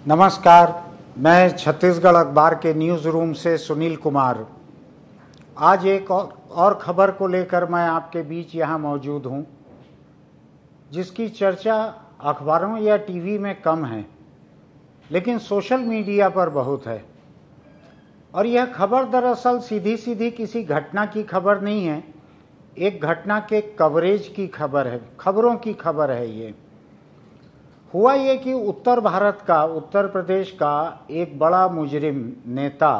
नमस्कार मैं छत्तीसगढ़ अखबार के न्यूज़ रूम से सुनील कुमार। आज एक और, और खबर को लेकर मैं आपके बीच यहाँ मौजूद हूँ जिसकी चर्चा अखबारों या टीवी में कम है लेकिन सोशल मीडिया पर बहुत है। और यह खबर दरअसल सीधी सीधी किसी घटना की खबर नहीं है एक घटना के कवरेज की खबर है खबरों की खबर है ये। हुआ ये कि उत्तर भारत का, उत्तर प्रदेश का एक बड़ा मुजरिम नेता,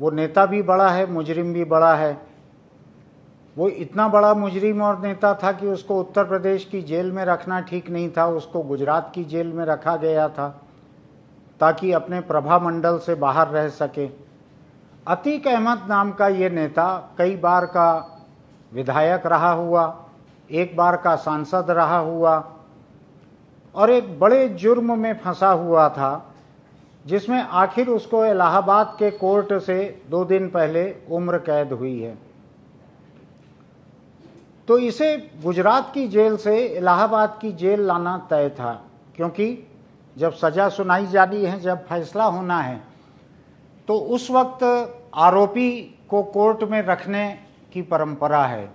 वो नेता भी बड़ा है, मुजरिम भी बड़ा है। वो इतना बड़ा मुजरिम और नेता था कि उसको उत्तर प्रदेश की जेल में रखना ठीक नहीं था, उसको गुजरात की जेल में रखा गया था, ताकि अपने प्रभा मंडल से बाहर रह सके। अतीक अहमद नाम का ये नेता कई बार का विधायक रहा हुआ, एक बार का सांसद रहा हुआ और एक बड़े जुर्म में फंसा हुआ था, जिसमें आखिर उसको इलाहाबाद के कोर्ट से दो दिन पहले उम्र कैद हुई है। तो इसे गुजरात की जेल से इलाहाबाद की जेल लाना तय था, क्योंकि जब सजा सुनाई जानी है, जब फैसला होना है तो उस वक्त आरोपी को कोर्ट में रखने की परंपरा है।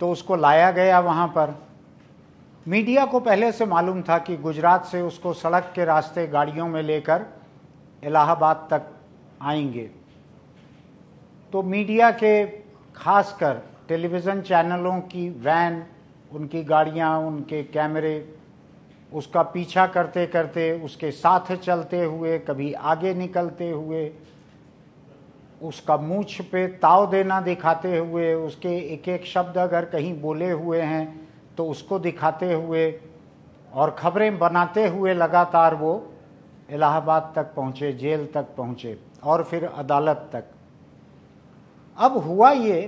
तो उसको लाया गया वहाँ पर। मीडिया को पहले से मालूम था कि गुजरात से उसको सड़क के रास्ते गाड़ियों में लेकर इलाहाबाद तक आएँगे। तो मीडिया के खासकर टेलीविज़न चैनलों की वैन, उनकी गाड़ियाँ, उनके कैमरे, उसका पीछा करते करते उसके साथ चलते हुए, कभी आगे निकलते हुए, उसका मूछ पे ताव देना दिखाते हुए, उसके एक एक शब्द अगर कहीं बोले हुए हैं तो उसको दिखाते हुए और खबरें बनाते हुए लगातार वो इलाहाबाद तक पहुँचे, जेल तक पहुँचे और फिर अदालत तक। अब हुआ ये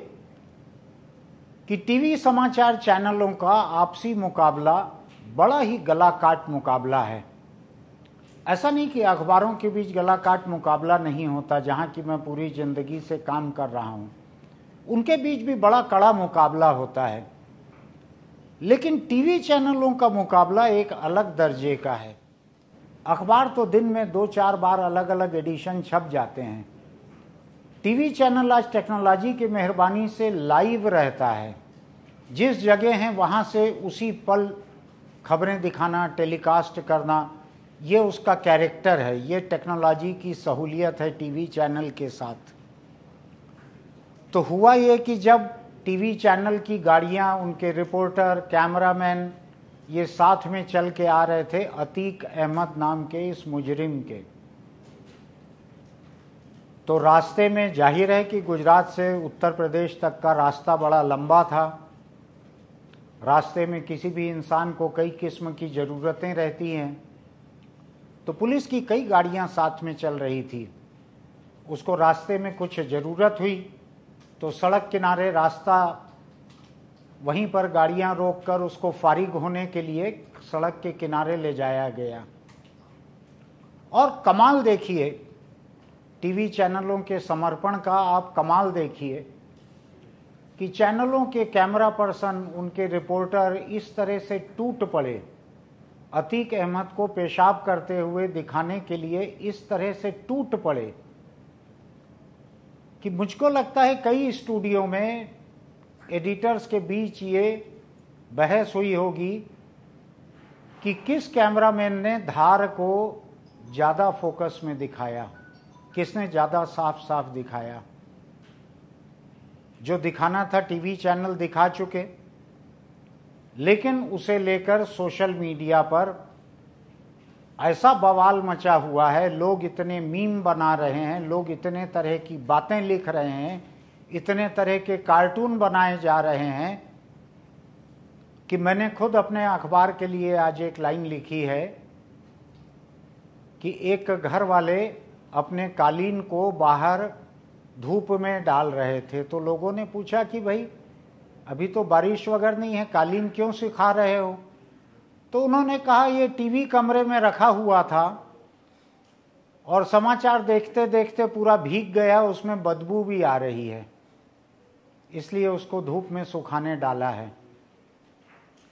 कि टीवी समाचार चैनलों का आपसी मुकाबला बड़ा ही गला काट मुकाबला है। ऐसा नहीं कि अखबारों के बीच गला काट मुकाबला नहीं होता, जहाँ की मैं पूरी ज़िंदगी से काम कर रहा हूँ। उनके बीच भी बड़ा कड़ा मुकाबला होता है। लेकिन टीवी चैनलों का मुकाबला एक अलग दर्जे का है। अखबार तो दिन में दो चार बार अलग अलग एडिशन छप जाते हैं। टीवी चैनल आज टेक्नोलॉजी की मेहरबानी से लाइव रहता है। जिस जगह हैं, वहाँ से उसी पल खबरें दिखाना, टेलीकास्ट करना, ये उसका कैरेक्टर है। ये टेक्नोलॉजी की सहूलियत है टीवी चैनल के साथ। तो हुआ ये कि जब टीवी चैनल की गाड़ियाँ, उनके रिपोर्टर, कैमरामैन, ये साथ में चल के आ रहे थे अतीक अहमद नाम के इस मुजरिम के। तो रास्ते में ज़ाहिर है कि गुजरात से उत्तर प्रदेश तक का रास्ता बड़ा लंबा था। रास्ते में किसी भी इंसान को कई किस्म की ज़रूरतें रहती हैं। तो पुलिस की कई गाड़ियाँ साथ में चल रही थी। उसको रास्ते में कुछ ज़रूरत हुई। तो सड़क किनारे रास्ता वहीं पर गाड़ियाँ रोककर उसको फारिग होने के लिए सड़क के किनारे ले जाया गया। और कमाल देखिए, टीवी चैनलों के समर्पण का आप कमाल देखिए कि चैनलों के कैमरा पर्सन, उनके रिपोर्टर इस तरह से टूट पड़े। अतीक अहमद को पेशाब करते हुए दिखाने के लिए इस तरह से टूट पड़े। कि मुझको लगता है कई स्टूडियो में एडिटर्स के बीच ये बहस हुई होगी कि किस कैमरामैन ने धार को ज़्यादा फोकस में दिखाया, किसने ज़्यादा साफ़ साफ़ दिखाया। जो दिखाना था टीवी चैनल दिखा चुके, लेकिन उसे लेकर सोशल मीडिया पर ऐसा बवाल मचा हुआ है, लोग इतने मीम बना रहे हैं, लोग इतने तरह की बातें लिख रहे हैं, इतने तरह के कार्टून बनाए जा रहे हैं कि मैंने खुद अपने अखबार के लिए आज एक लाइन लिखी है कि एक घर वाले अपने कालीन को बाहर धूप में डाल रहे थे। तो लोगों ने पूछा कि भाई, अभी तो बारिश वगैरह नहीं है, कालीन क्यों सिखा रहे हो? तो उन्होंने कहा, ये टीवी कमरे में रखा हुआ था और समाचार देखते देखते पूरा भीग गया, उसमें बदबू भी आ रही है। इसलिए उसको धूप में सुखाने डाला है।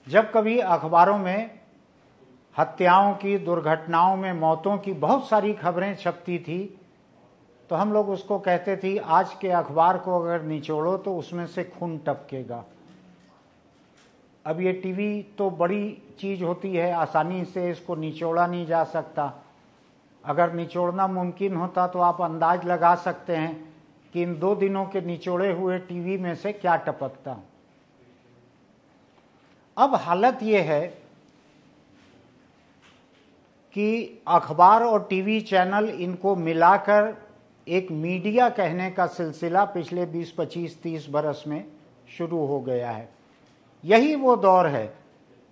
जब कभी अखबारों में हत्याओं की, दुर्घटनाओं में मौतों की बहुत सारी खबरें छपती थी तो हम लोग उसको कहते थे, आज के अखबार को अगर निचोड़ो तो उसमें से खून टपकेगा। अब ये टीवी तो बड़ी चीज़ होती है आसानी से इसको निचोड़ा नहीं जा सकता। अगर निचोड़ना मुमकिन होता तो आप अंदाज लगा सकते हैं कि इन दो दिनों के निचोड़े हुए टीवी में से क्या टपकता। अब हालत ये है कि अखबार और टीवी चैनल इनको मिलाकर एक मीडिया कहने का सिलसिला पिछले 20, 25, 30 बरस में शुरू हो गया है। यही वो दौर है,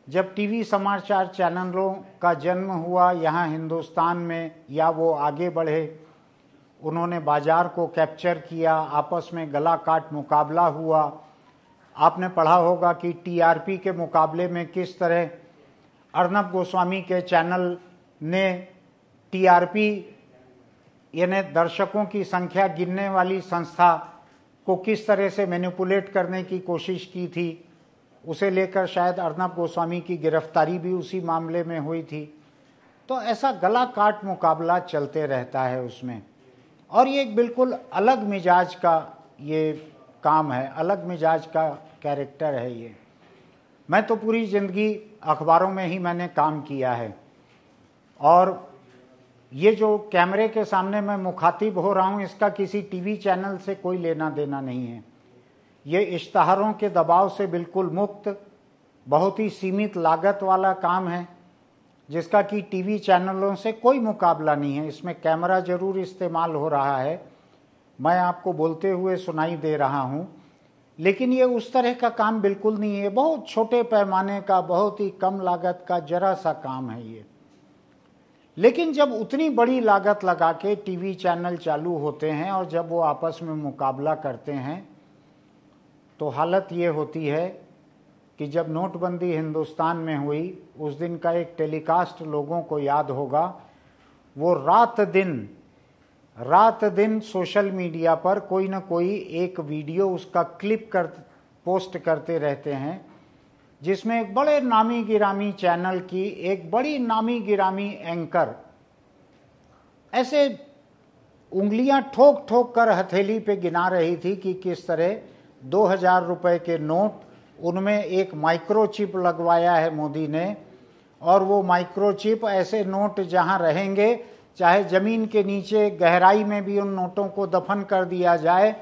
जब टीवी समाचार चैनलों का जन्म हुआ, यहाँ हिंदुस्तान में, या वो आगे बढ़े। उन्होंने बाज़ार को कैप्चर किया, आपस में गला काट मुकाबला हुआ। आपने पढ़ा होगा कि टीआरपी के मुकाबले में किस तरह अर्नब गोस्वामी के चैनल ने टीआरपी, यानी दर्शकों की संख्या गिनने वाली संस्था को किस तरह से मैनिपुलेट करने की कोशिश की थी उसे लेकर शायद अर्नब गोस्वामी की गिरफ्तारी भी उसी मामले में हुई थी। तो ऐसा गला काट मुकाबला चलते रहता है उसमें। और ये एक बिल्कुल अलग मिजाज का ये काम है, अलग मिजाज का कैरेक्टर है ये। मैं तो पूरी ज़िंदगी अखबारों में ही मैंने काम किया है। और ये जो कैमरे के सामने मैं मुखातिब हो रहा हूँ, इसका किसी टीवी चैनल से कोई लेना देना नहीं है। ये इश्तहारों के दबाव से बिल्कुल मुक्त, बहुत ही सीमित लागत वाला काम है, जिसका कि टीवी चैनलों से कोई मुकाबला नहीं है। इसमें कैमरा ज़रूर इस्तेमाल हो रहा है। मैं आपको बोलते हुए सुनाई दे रहा हूँ। लेकिन ये उस तरह का काम बिल्कुल नहीं है। बहुत छोटे पैमाने का, बहुत ही कम लागत का, जरा सा काम है ये। लेकिन जब उतनी बड़ी लागत लगा के टीवी चैनल चालू होते हैं और जब वो आपस में मुकाबला करते हैं तो हालत ये होती है कि जब नोटबंदी हिंदुस्तान में हुई, उस दिन का एक टेलीकास्ट लोगों को याद होगा। वो रात दिन रात दिन सोशल मीडिया पर कोई ना कोई एक वीडियो उसका क्लिप कर, पोस्ट करते रहते हैं, जिसमें एक बड़े नामी गिरामी चैनल की एक बड़ी नामी गिरामी एंकर ऐसे उंगलियाँ ठोक ठोक कर हथेली पे गिना रही थी कि किस तरह दो हज़ार रुपये के नोट, उनमें एक माइक्रोचिप लगवाया है मोदी ने, और वो माइक्रोचिप ऐसे नोट जहाँ रहेंगे, चाहे ज़मीन के नीचे गहराई में भी उन नोटों को दफन कर दिया जाए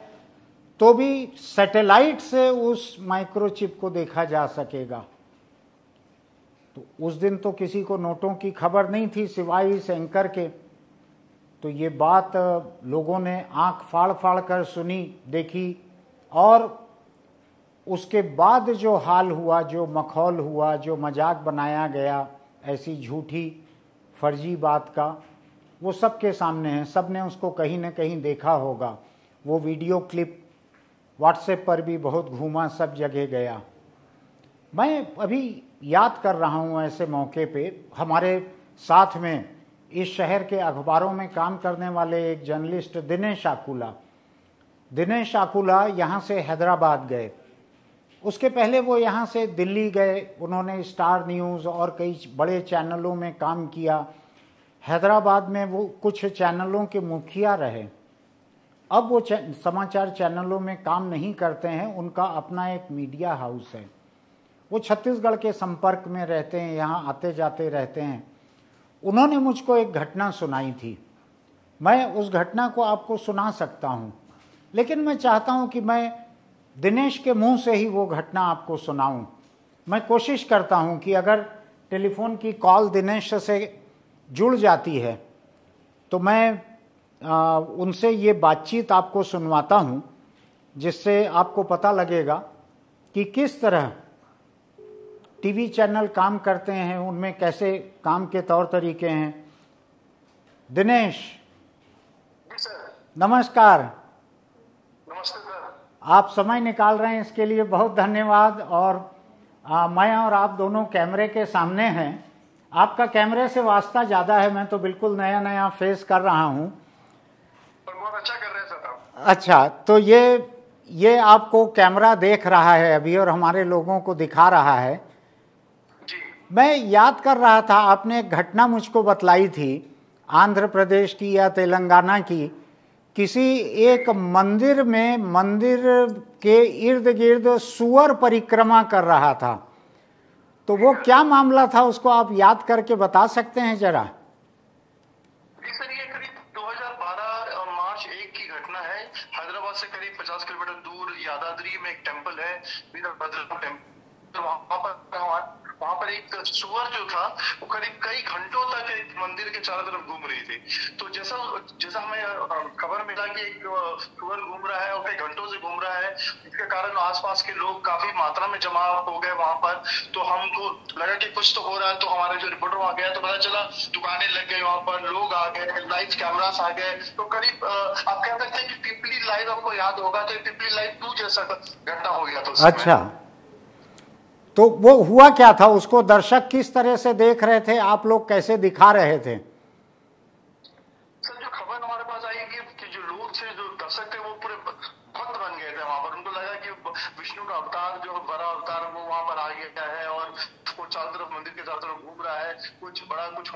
तो भी सैटेलाइट से उस माइक्रोचिप को देखा जा सकेगा। तो उस दिन तो किसी को नोटों की खबर नहीं थी सिवाय इस एंकर के। तो ये बात लोगों ने आँख फाड़ फाड़ कर सुनी, देखी और उसके बाद जो हाल हुआ, जो मखौल हुआ, जो मज़ाक बनाया गया, ऐसी झूठी, फर्जी बात का, वो सबके सामने है। सबने उसको कहीं ना कहीं देखा होगा। वो वीडियो क्लिप व्हाट्सएप पर भी बहुत घूमा, सब जगह गया। मैं अभी याद कर रहा हूँ ऐसे मौके पे, हमारे साथ में इस शहर के अखबारों में काम करने वाले एक जर्नलिस्ट दिनेश आकुला। दिनेश आकुला यहाँ से हैदराबाद गए। उसके पहले वो यहाँ से दिल्ली गए। उन्होंने स्टार न्यूज़ और कई बड़े चैनलों में काम किया। हैदराबाद में वो कुछ चैनलों के मुखिया रहे। अब वो समाचार चैनलों में काम नहीं करते हैं। उनका अपना एक मीडिया हाउस है। वो छत्तीसगढ़ के संपर्क में रहते हैं, यहाँ आते जाते रहते हैं। उन्होंने मुझको एक घटना सुनाई थी। मैं उस घटना को आपको सुना सकता हूँ। लेकिन मैं चाहता हूँ कि मैं दिनेश के मुँह से ही वो घटना आपको सुनाऊं। मैं कोशिश करता हूँ कि अगर टेलीफोन की कॉल दिनेश से जुड़ जाती है तो मैं आ, उनसे ये बातचीत आपको सुनवाता हूँ जिससे आपको पता लगेगा कि किस तरह टीवी चैनल काम करते हैं उनमें कैसे काम के तौर तरीके हैं। दिनेश नमस्कार। आप समय निकाल रहे हैं इसके लिए बहुत धन्यवाद। और आ, मैं और आप दोनों कैमरे के सामने हैं। आपका कैमरे से वास्ता ज़्यादा है मैं तो बिल्कुल नया नया फेस कर रहा हूँ। बहुत अच्छा कर रहे हैं अच्छा तो ये ये आपको कैमरा देख रहा है अभी और हमारे लोगों को दिखा रहा है। जी। मैं याद कर रहा था आपने एक घटना मुझको बतलाई थी आंध्र प्रदेश की या तेलंगाना की। किसी एक मंदिर में, मंदिर के इर्द गिर्द सुअर परिक्रमा कर रहा था। तो वो क्या मामला था, उसको आप याद करके बता सकते हैं जरा? एक सुअर जो था, वो करीब कई घंटों तक मंदिर के चारों तरफ़ घूम रही थी। तो जैसा जैसा हमें खबर मिला कि एक सुअर घूम रहा है और कई घंटों से घूम रहा है, इसके कारण आसपास के लोग काफ़ी मात्रा में जमा हो गए वहाँ पर। तो हमको लगा कि कुछ तो हो रहा है तो हमारे जो रिपोर्टर वहाँ गया तो पता चला दुकानें लग गई वहाँ पर, लोग आ गए लाइव कैमरास आ गए। तो करीब आप कह सकते हैं कि पिपली लाइव आपको याद होगा तो पिपली लाइव टू जैसा घटना हो गया था अच्छा। तो वो हुआ क्या था? उसको दर्शक किस तरह से देख रहे थे? आप लोग कैसे दिखा रहे थे?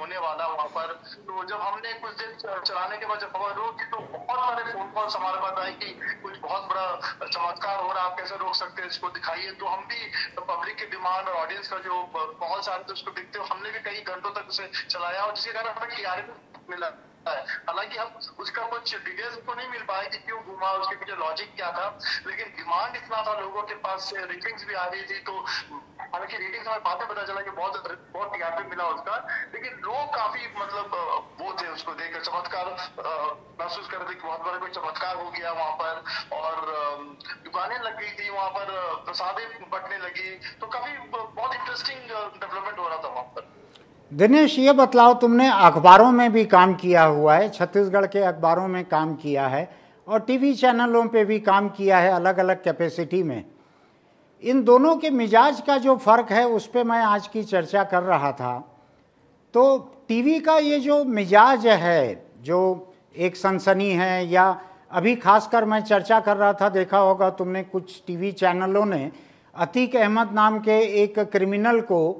होने वाला वहाँ पर। तो जब हमने कुछ देर चलाने के बाद जब खबर रोकी तो बहुत सारे फ़ोन कॉल्स हमारे पास आए कि कुछ बहुत बड़ा चमत्कार हो रहा है, आप कैसे रोक सकते हैं इसको दिखाइए। तो हम भी पब्लिक की डिमांड और ऑडियंस का जो आ रहे थे उसको देखते हुए हमने भी कई घंटों तक उसे चलाया और जिसके कारण हमें टीआरपी मिला हालाँकि हम उसका कुछ डिटेल्स तो नहीं मिल पाए कि क्यों घुमा, उसके पीछे लॉजिक क्या था, लेकिन डिमांड इतना था, लोगों के पास रेटिंग्स भी आ रही थी तो हालाँकि रेटिंग्स हमें बातें पता चला कि बहुत बहुत टीआरपी मिला उसका, लेकिन लोग काफ़ी मतलब वो थे उसको देखकर चमत्कार महसूस कर रहे थे कि बहुत बड़ा कोई चमत्कार हो गया वहाँ पर, और दुकानें लग गई थी वहाँ पर, प्रसादें बटने लगी तो काफ़ी बहुत इंटरेस्टिंग डेवलपमेंट हो रहा था वहाँ पर। दिनेश, ये बतलाओ, तुमने अखबारों में भी काम किया हुआ है, छत्तीसगढ़ के अखबारों में काम किया है, और टीवी चैनलों पे भी काम किया है अलग अलग कैपेसिटी में। इन दोनों के मिजाज का जो फ़र्क है, उस पर मैं आज की चर्चा कर रहा था। तो टीवी का ये जो मिजाज है, जो एक सनसनी है, या अभी खासकर मैं चर्चा कर रहा था, देखा होगा तुमने कुछ टीवी चैनलों ने अतीक अहमद नाम के एक क्रिमिनल को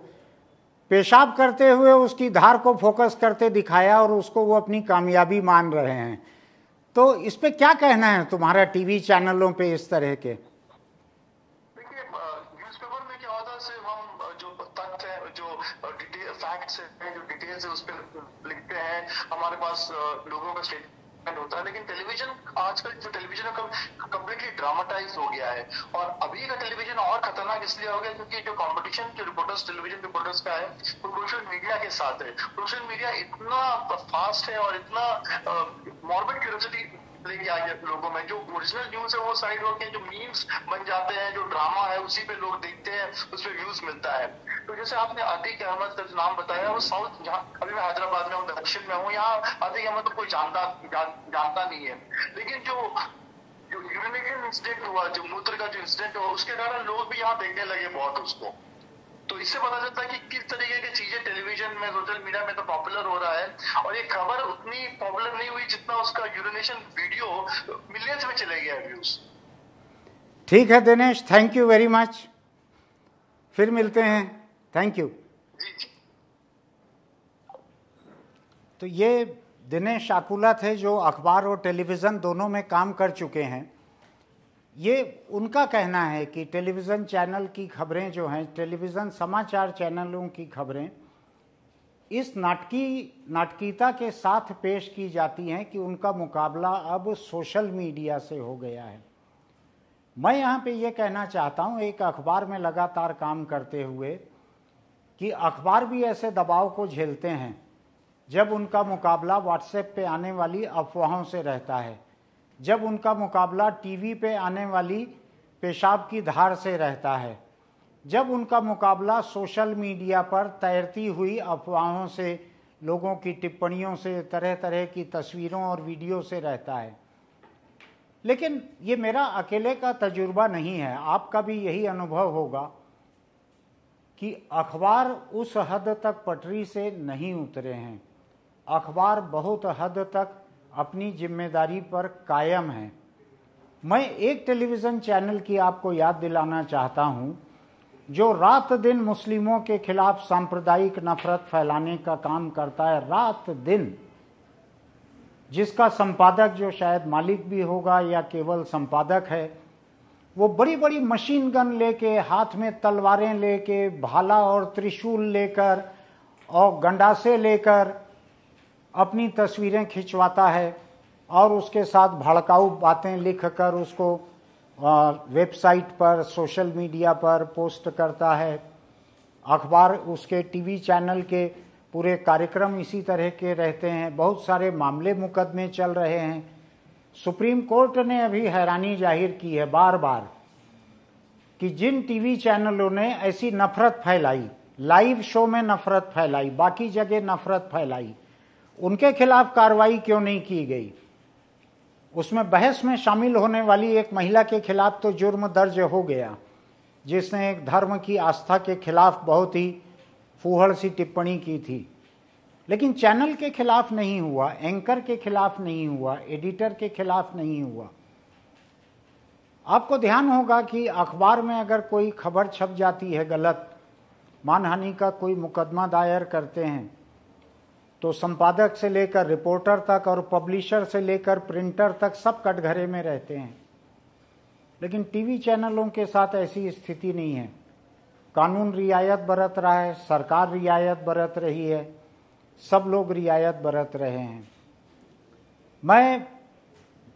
पेशाब करते हुए उसकी धार को फोकस करते दिखाया और उसको वो अपनी कामयाबी मान रहे हैं। तो इस पे क्या कहना है तुम्हारा टीवी चैनलों पे इस तरह के? है डिटेल्स है, उस पर लिखते हैं। हमारे पास लोगों का स्टेटमेंट होता है, लेकिन टेलीविज़न आजकल जो टेलीविज़न कम्प्लीटली ड्रामाटाइज हो गया है। और अभी का टेलीविज़न और खतरनाक इसलिए हो गया क्योंकि जो कंपटीशन जो रिपोर्टर्स टेलीविज़न रिपोर्टर्स का है, वो सोशल मीडिया के साथ है। सोशल मीडिया इतना फास्ट है और इतना मॉर्बिड क्यूरियोसिटी लेके आ गया लोगों में। जो ओरिजिनल न्यूज़ है, वो साइड होके जो मीम्स बन जाते हैं, जो ड्रामा है, उसी पे लोग देखते हैं, उस पर व्यूज़ मिलता है। तो जैसे आपने अतीक अहमद का जो नाम बताया वो साउथ अभी मैं हैदराबाद में हूँ दक्षिण में हूँ यहाँ अतीक अहमद को कोई जानता जान, जानता नहीं है। लेकिन जो जो यूरिनेशन इंसिडेंट हुआ जो मूत्र का जो इंसिडेंट हुआ उसके कारण लोग भी यहाँ देखने लगे बहुत उसको। तो इससे पता चलता है कि किस तरीके की चीज़ें टेलीविज़न में सोशल मीडिया में तो पॉपुलर हो रहा है और ये खबर उतनी पॉपुलर नहीं हुई जितना उसका यूरिनेशन वीडियो मिलियंस में चले गया व्यूज़ ठीक है Dinesh thank you very much फिर मिलते हैं। थैंक यू तो ये दिनेश आकुला थे जो अखबार और टेलीविज़न दोनों में काम कर चुके हैं। ये उनका कहना है कि टेलीविज़न चैनल की खबरें जो हैं, टेलीविज़न समाचार चैनलों की खबरें, इस नाटकी, नाटकीयता के साथ पेश की जाती हैं कि उनका मुकाबला अब सोशल मीडिया से हो गया है। मैं यहाँ पे ये कहना चाहता हूँ, एक अखबार में लगातार काम करते हुए कि अखबार भी ऐसे दबाव को झेलते हैं जब उनका मुकाबला व्हाट्सएप पे आने वाली अफवाहों से रहता है, जब उनका मुकाबला टीवी पे आने वाली पेशाब की धार से रहता है, जब उनका मुकाबला सोशल मीडिया पर तैरती हुई अफवाहों से, लोगों की टिप्पणियों से तरह तरह की तस्वीरों और वीडियो से रहता है। लेकिन ये मेरा अकेले का तजुर्बा नहीं है, आपका भी यही अनुभव होगा। कि अखबार उस हद तक पटरी से नहीं उतरे हैं। अखबार बहुत हद तक अपनी ज़िम्मेदारी पर कायम है। मैं एक टेलीविज़न चैनल की आपको याद दिलाना चाहता हूँ, जो रात दिन मुस्लिमों के खिलाफ सांप्रदायिक नफरत फैलाने का काम करता है। रात दिन, जिसका संपादक जो शायद मालिक भी होगा या केवल संपादक है वो बड़ी बड़ी मशीन गन लेके, हाथ में तलवारें लेके, भाला और त्रिशूल लेकर और गंडासे लेकर अपनी तस्वीरें खिंचवाता है और उसके साथ भड़काऊ बातें लिखकर उसको वेबसाइट पर सोशल मीडिया पर पोस्ट करता है। अखबार उसके टीवी चैनल के पूरे कार्यक्रम इसी तरह के रहते हैं। बहुत सारे मामले मुकदमे चल रहे हैं। सुप्रीम कोर्ट ने अभी हैरानी ज़ाहिर की है बार बार कि जिन टीवी चैनलों ने ऐसी नफरत फैलाई, लाइव शो में नफरत फैलाई, बाकी जगह नफरत फैलाई, उनके खिलाफ कार्रवाई क्यों नहीं की गई? उसमें बहस में शामिल होने वाली एक महिला के खिलाफ तो जुर्म दर्ज हो गया, जिसने एक धर्म की आस्था के खिलाफ बहुत ही फूहड़ सी टिप्पणी की थी। लेकिन चैनल के खिलाफ नहीं हुआ, एंकर के खिलाफ नहीं हुआ, एडिटर के खिलाफ नहीं हुआ। आपको ध्यान होगा कि अखबार में अगर कोई खबर छप जाती है गलत, मानहानि का कोई मुकदमा दायर करते हैं तो संपादक से लेकर रिपोर्टर तक और पब्लिशर से लेकर प्रिंटर तक सब कटघरे में रहते हैं। लेकिन टीवी चैनलों के साथ ऐसी स्थिति नहीं है। कानून रियायत बरत रहा है, सरकार रियायत बरत रही है सब लोग रियायत बरत रहे हैं। मैं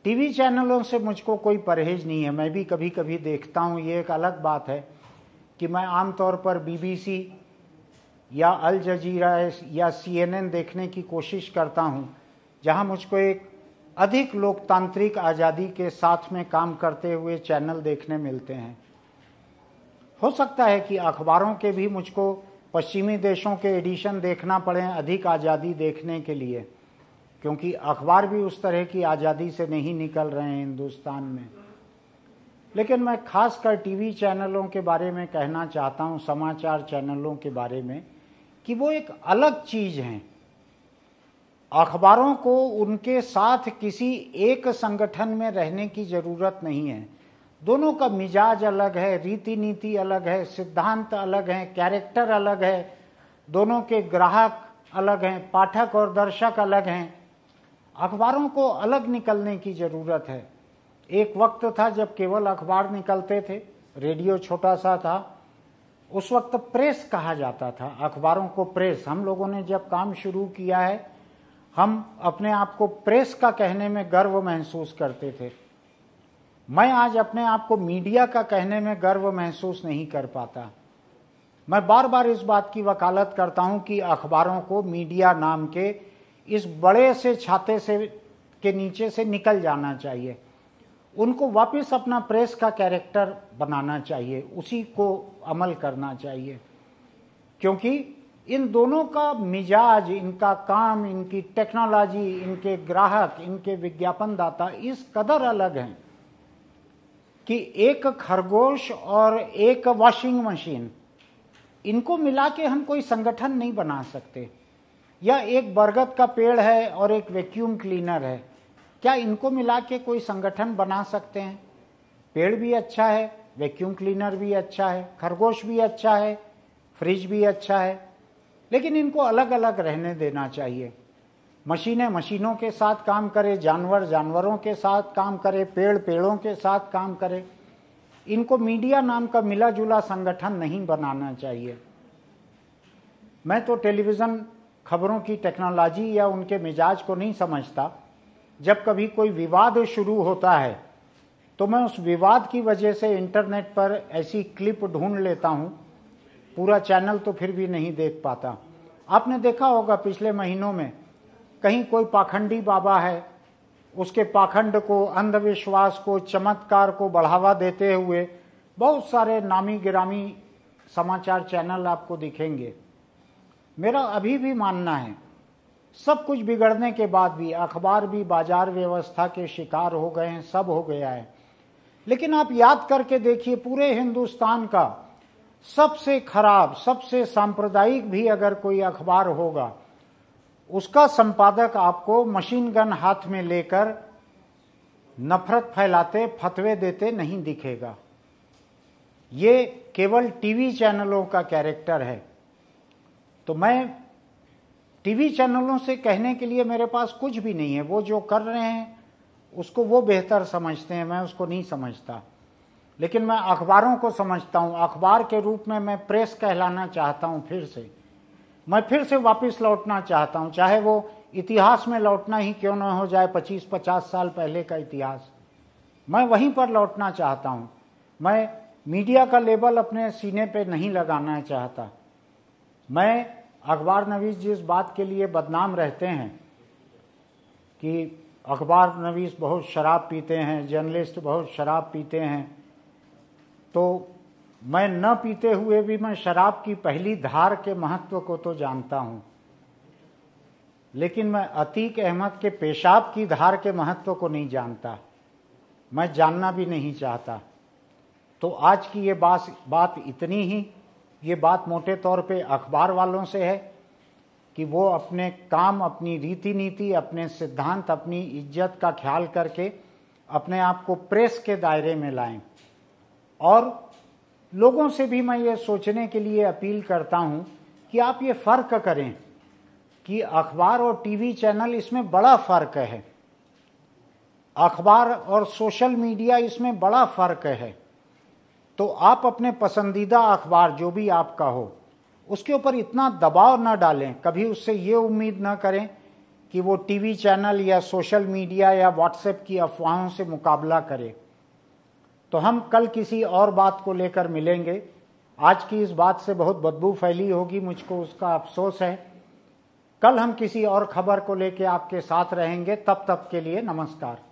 टीवी चैनलों से मुझको कोई परहेज नहीं है। मैं भी कभी कभी देखता हूँ, ये एक अलग बात है कि मैं आमतौर पर बीबीसी या अल जजीरा या सीएनएन देखने की कोशिश करता हूँ, जहाँ मुझको एक अधिक लोकतांत्रिक आज़ादी के साथ में काम करते हुए चैनल देखने मिलते हैं। हो सकता है कि अखबारों के भी मुझको पश्चिमी देशों के एडिशन देखना पड़े अधिक आज़ादी देखने के लिए, क्योंकि अखबार भी उस तरह की आज़ादी से नहीं निकल रहे हैं हिंदुस्तान में। लेकिन मैं खासकर टीवी चैनलों के बारे में कहना चाहता हूँ, समाचार चैनलों के बारे में, कि वो एक अलग चीज़ हैं। अखबारों को उनके साथ किसी एक संगठन में रहने की ज़रूरत नहीं है। दोनों का मिजाज अलग है रीति नीति अलग है, सिद्धांत अलग है, कैरेक्टर अलग है, दोनों के ग्राहक अलग हैं, पाठक और दर्शक अलग हैं। अखबारों को अलग निकलने की ज़रूरत है। एक वक्त था जब केवल अखबार निकलते थे, रेडियो छोटा सा था, उस वक्त प्रेस कहा जाता था, अखबारों को प्रेस। हम लोगों ने जब काम शुरू किया है, हम अपने आप को प्रेस का कहने में गर्व महसूस करते थे। मैं आज अपने आप को मीडिया का कहने में गर्व महसूस नहीं कर पाता। मैं बार बार इस बात की वकालत करता हूँ कि अखबारों को मीडिया नाम के इस बड़े से छाते से के नीचे से निकल जाना चाहिए। उनको वापस अपना प्रेस का कैरेक्टर बनाना चाहिए, उसी को अमल करना चाहिए। क्योंकि इन दोनों का मिजाज, इनका काम, इनकी टेक्नोलॉजी, इनके ग्राहक, इनके विज्ञापनदाता इस कदर अलग हैं। कि एक खरगोश और एक वॉशिंग मशीन इनको मिला के हम कोई संगठन नहीं बना सकते। या एक बरगद का पेड़ है और एक वैक्यूम क्लीनर है, क्या इनको मिला के कोई संगठन बना सकते हैं? पेड़ भी अच्छा है वैक्यूम क्लीनर भी अच्छा है, खरगोश भी अच्छा है फ्रिज भी अच्छा है, लेकिन इनको अलग अलग रहने देना चाहिए। मशीनें मशीनों के साथ काम करे, जानवर जानवरों के साथ काम करे, पेड़ पेड़ों के साथ काम करे। इनको मीडिया नाम का मिला जुला संगठन नहीं बनाना चाहिए। मैं तो टेलीविज़न खबरों की टेक्नोलॉजी या उनके मिजाज को नहीं समझता। जब कभी कोई विवाद शुरू होता है तो मैं उस विवाद की वजह से इंटरनेट पर ऐसी क्लिप ढूंढ लेता हूँ। पूरा चैनल तो फिर भी नहीं देख पाता। आपने देखा होगा पिछले महीनों में कहीं कोई पाखंडी बाबा है, उसके पाखंड को, अंधविश्वास को, चमत्कार को बढ़ावा देते हुए बहुत सारे नामी गिरामी समाचार चैनल आपको दिखेंगे। मेरा अभी भी मानना है, सब कुछ बिगड़ने के बाद भी, अखबार भी, बाज़ार व्यवस्था के शिकार हो गए हैं, सब हो गया है। लेकिन आप याद करके देखिए, पूरे हिंदुस्तान का सबसे खराब, सबसे सांप्रदायिक भी अगर कोई अखबार होगा उसका संपादक आपको मशीन गन हाथ में लेकर नफरत फैलाते, फतवे देते नहीं दिखेगा। ये केवल टीवी चैनलों का कैरेक्टर है। तो मैं टीवी चैनलों से कहने के लिए मेरे पास कुछ भी नहीं है। वो जो कर रहे हैं, उसको वो बेहतर समझते हैं, मैं उसको नहीं समझता। लेकिन मैं अखबारों को समझता हूँ। अखबार के रूप में मैं प्रेस कहलाना चाहता हूँ फिर से। मैं फिर से वापस लौटना चाहता हूँ, चाहे वो इतिहास में लौटना ही क्यों ना हो जाए पच्चीस, पचास साल पहले का इतिहास। मैं वहीं पर लौटना चाहता हूँ। मैं मीडिया का लेबल अपने सीने पे नहीं लगाना चाहता। मैं अखबार नवीस जिस बात के लिए बदनाम रहते हैं कि अखबार नवीस बहुत शराब पीते हैं, जर्नलिस्ट बहुत शराब पीते हैं। तो मैं न पीते हुए भी मैं शराब की पहली धार के महत्व को तो जानता हूँ। लेकिन मैं अतीक अहमद के पेशाब की धार के महत्व को नहीं जानता। मैं जानना भी नहीं चाहता। तो आज की ये बात बात इतनी ही, ये बात मोटे तौर पे अखबार वालों से है कि वो अपने काम, अपनी रीति नीति अपने सिद्धांत, अपनी इज़्ज़त का ख्याल करके अपने आप को प्रेस के दायरे में लाएँ। और लोगों से भी मैं ये सोचने के लिए अपील करता हूँ कि आप ये फ़र्क करें कि अखबार और टीवी चैनल इसमें बड़ा फ़र्क है। अखबार और सोशल मीडिया इसमें बड़ा फ़र्क है। तो आप अपने पसंदीदा अखबार जो भी आपका हो, उसके ऊपर इतना दबाव ना डालें। कभी उससे ये उम्मीद ना करें कि वो टीवी चैनल या सोशल मीडिया या व्हाट्सएप की अफवाहों से मुकाबला करे। तो हम कल किसी और बात को लेकर मिलेंगे। आज की इस बात से बहुत बदबू फैली होगी, मुझको उसका अफसोस है। कल हम किसी और खबर को लेकर आपके साथ रहेंगे। तब तक के लिए नमस्कार।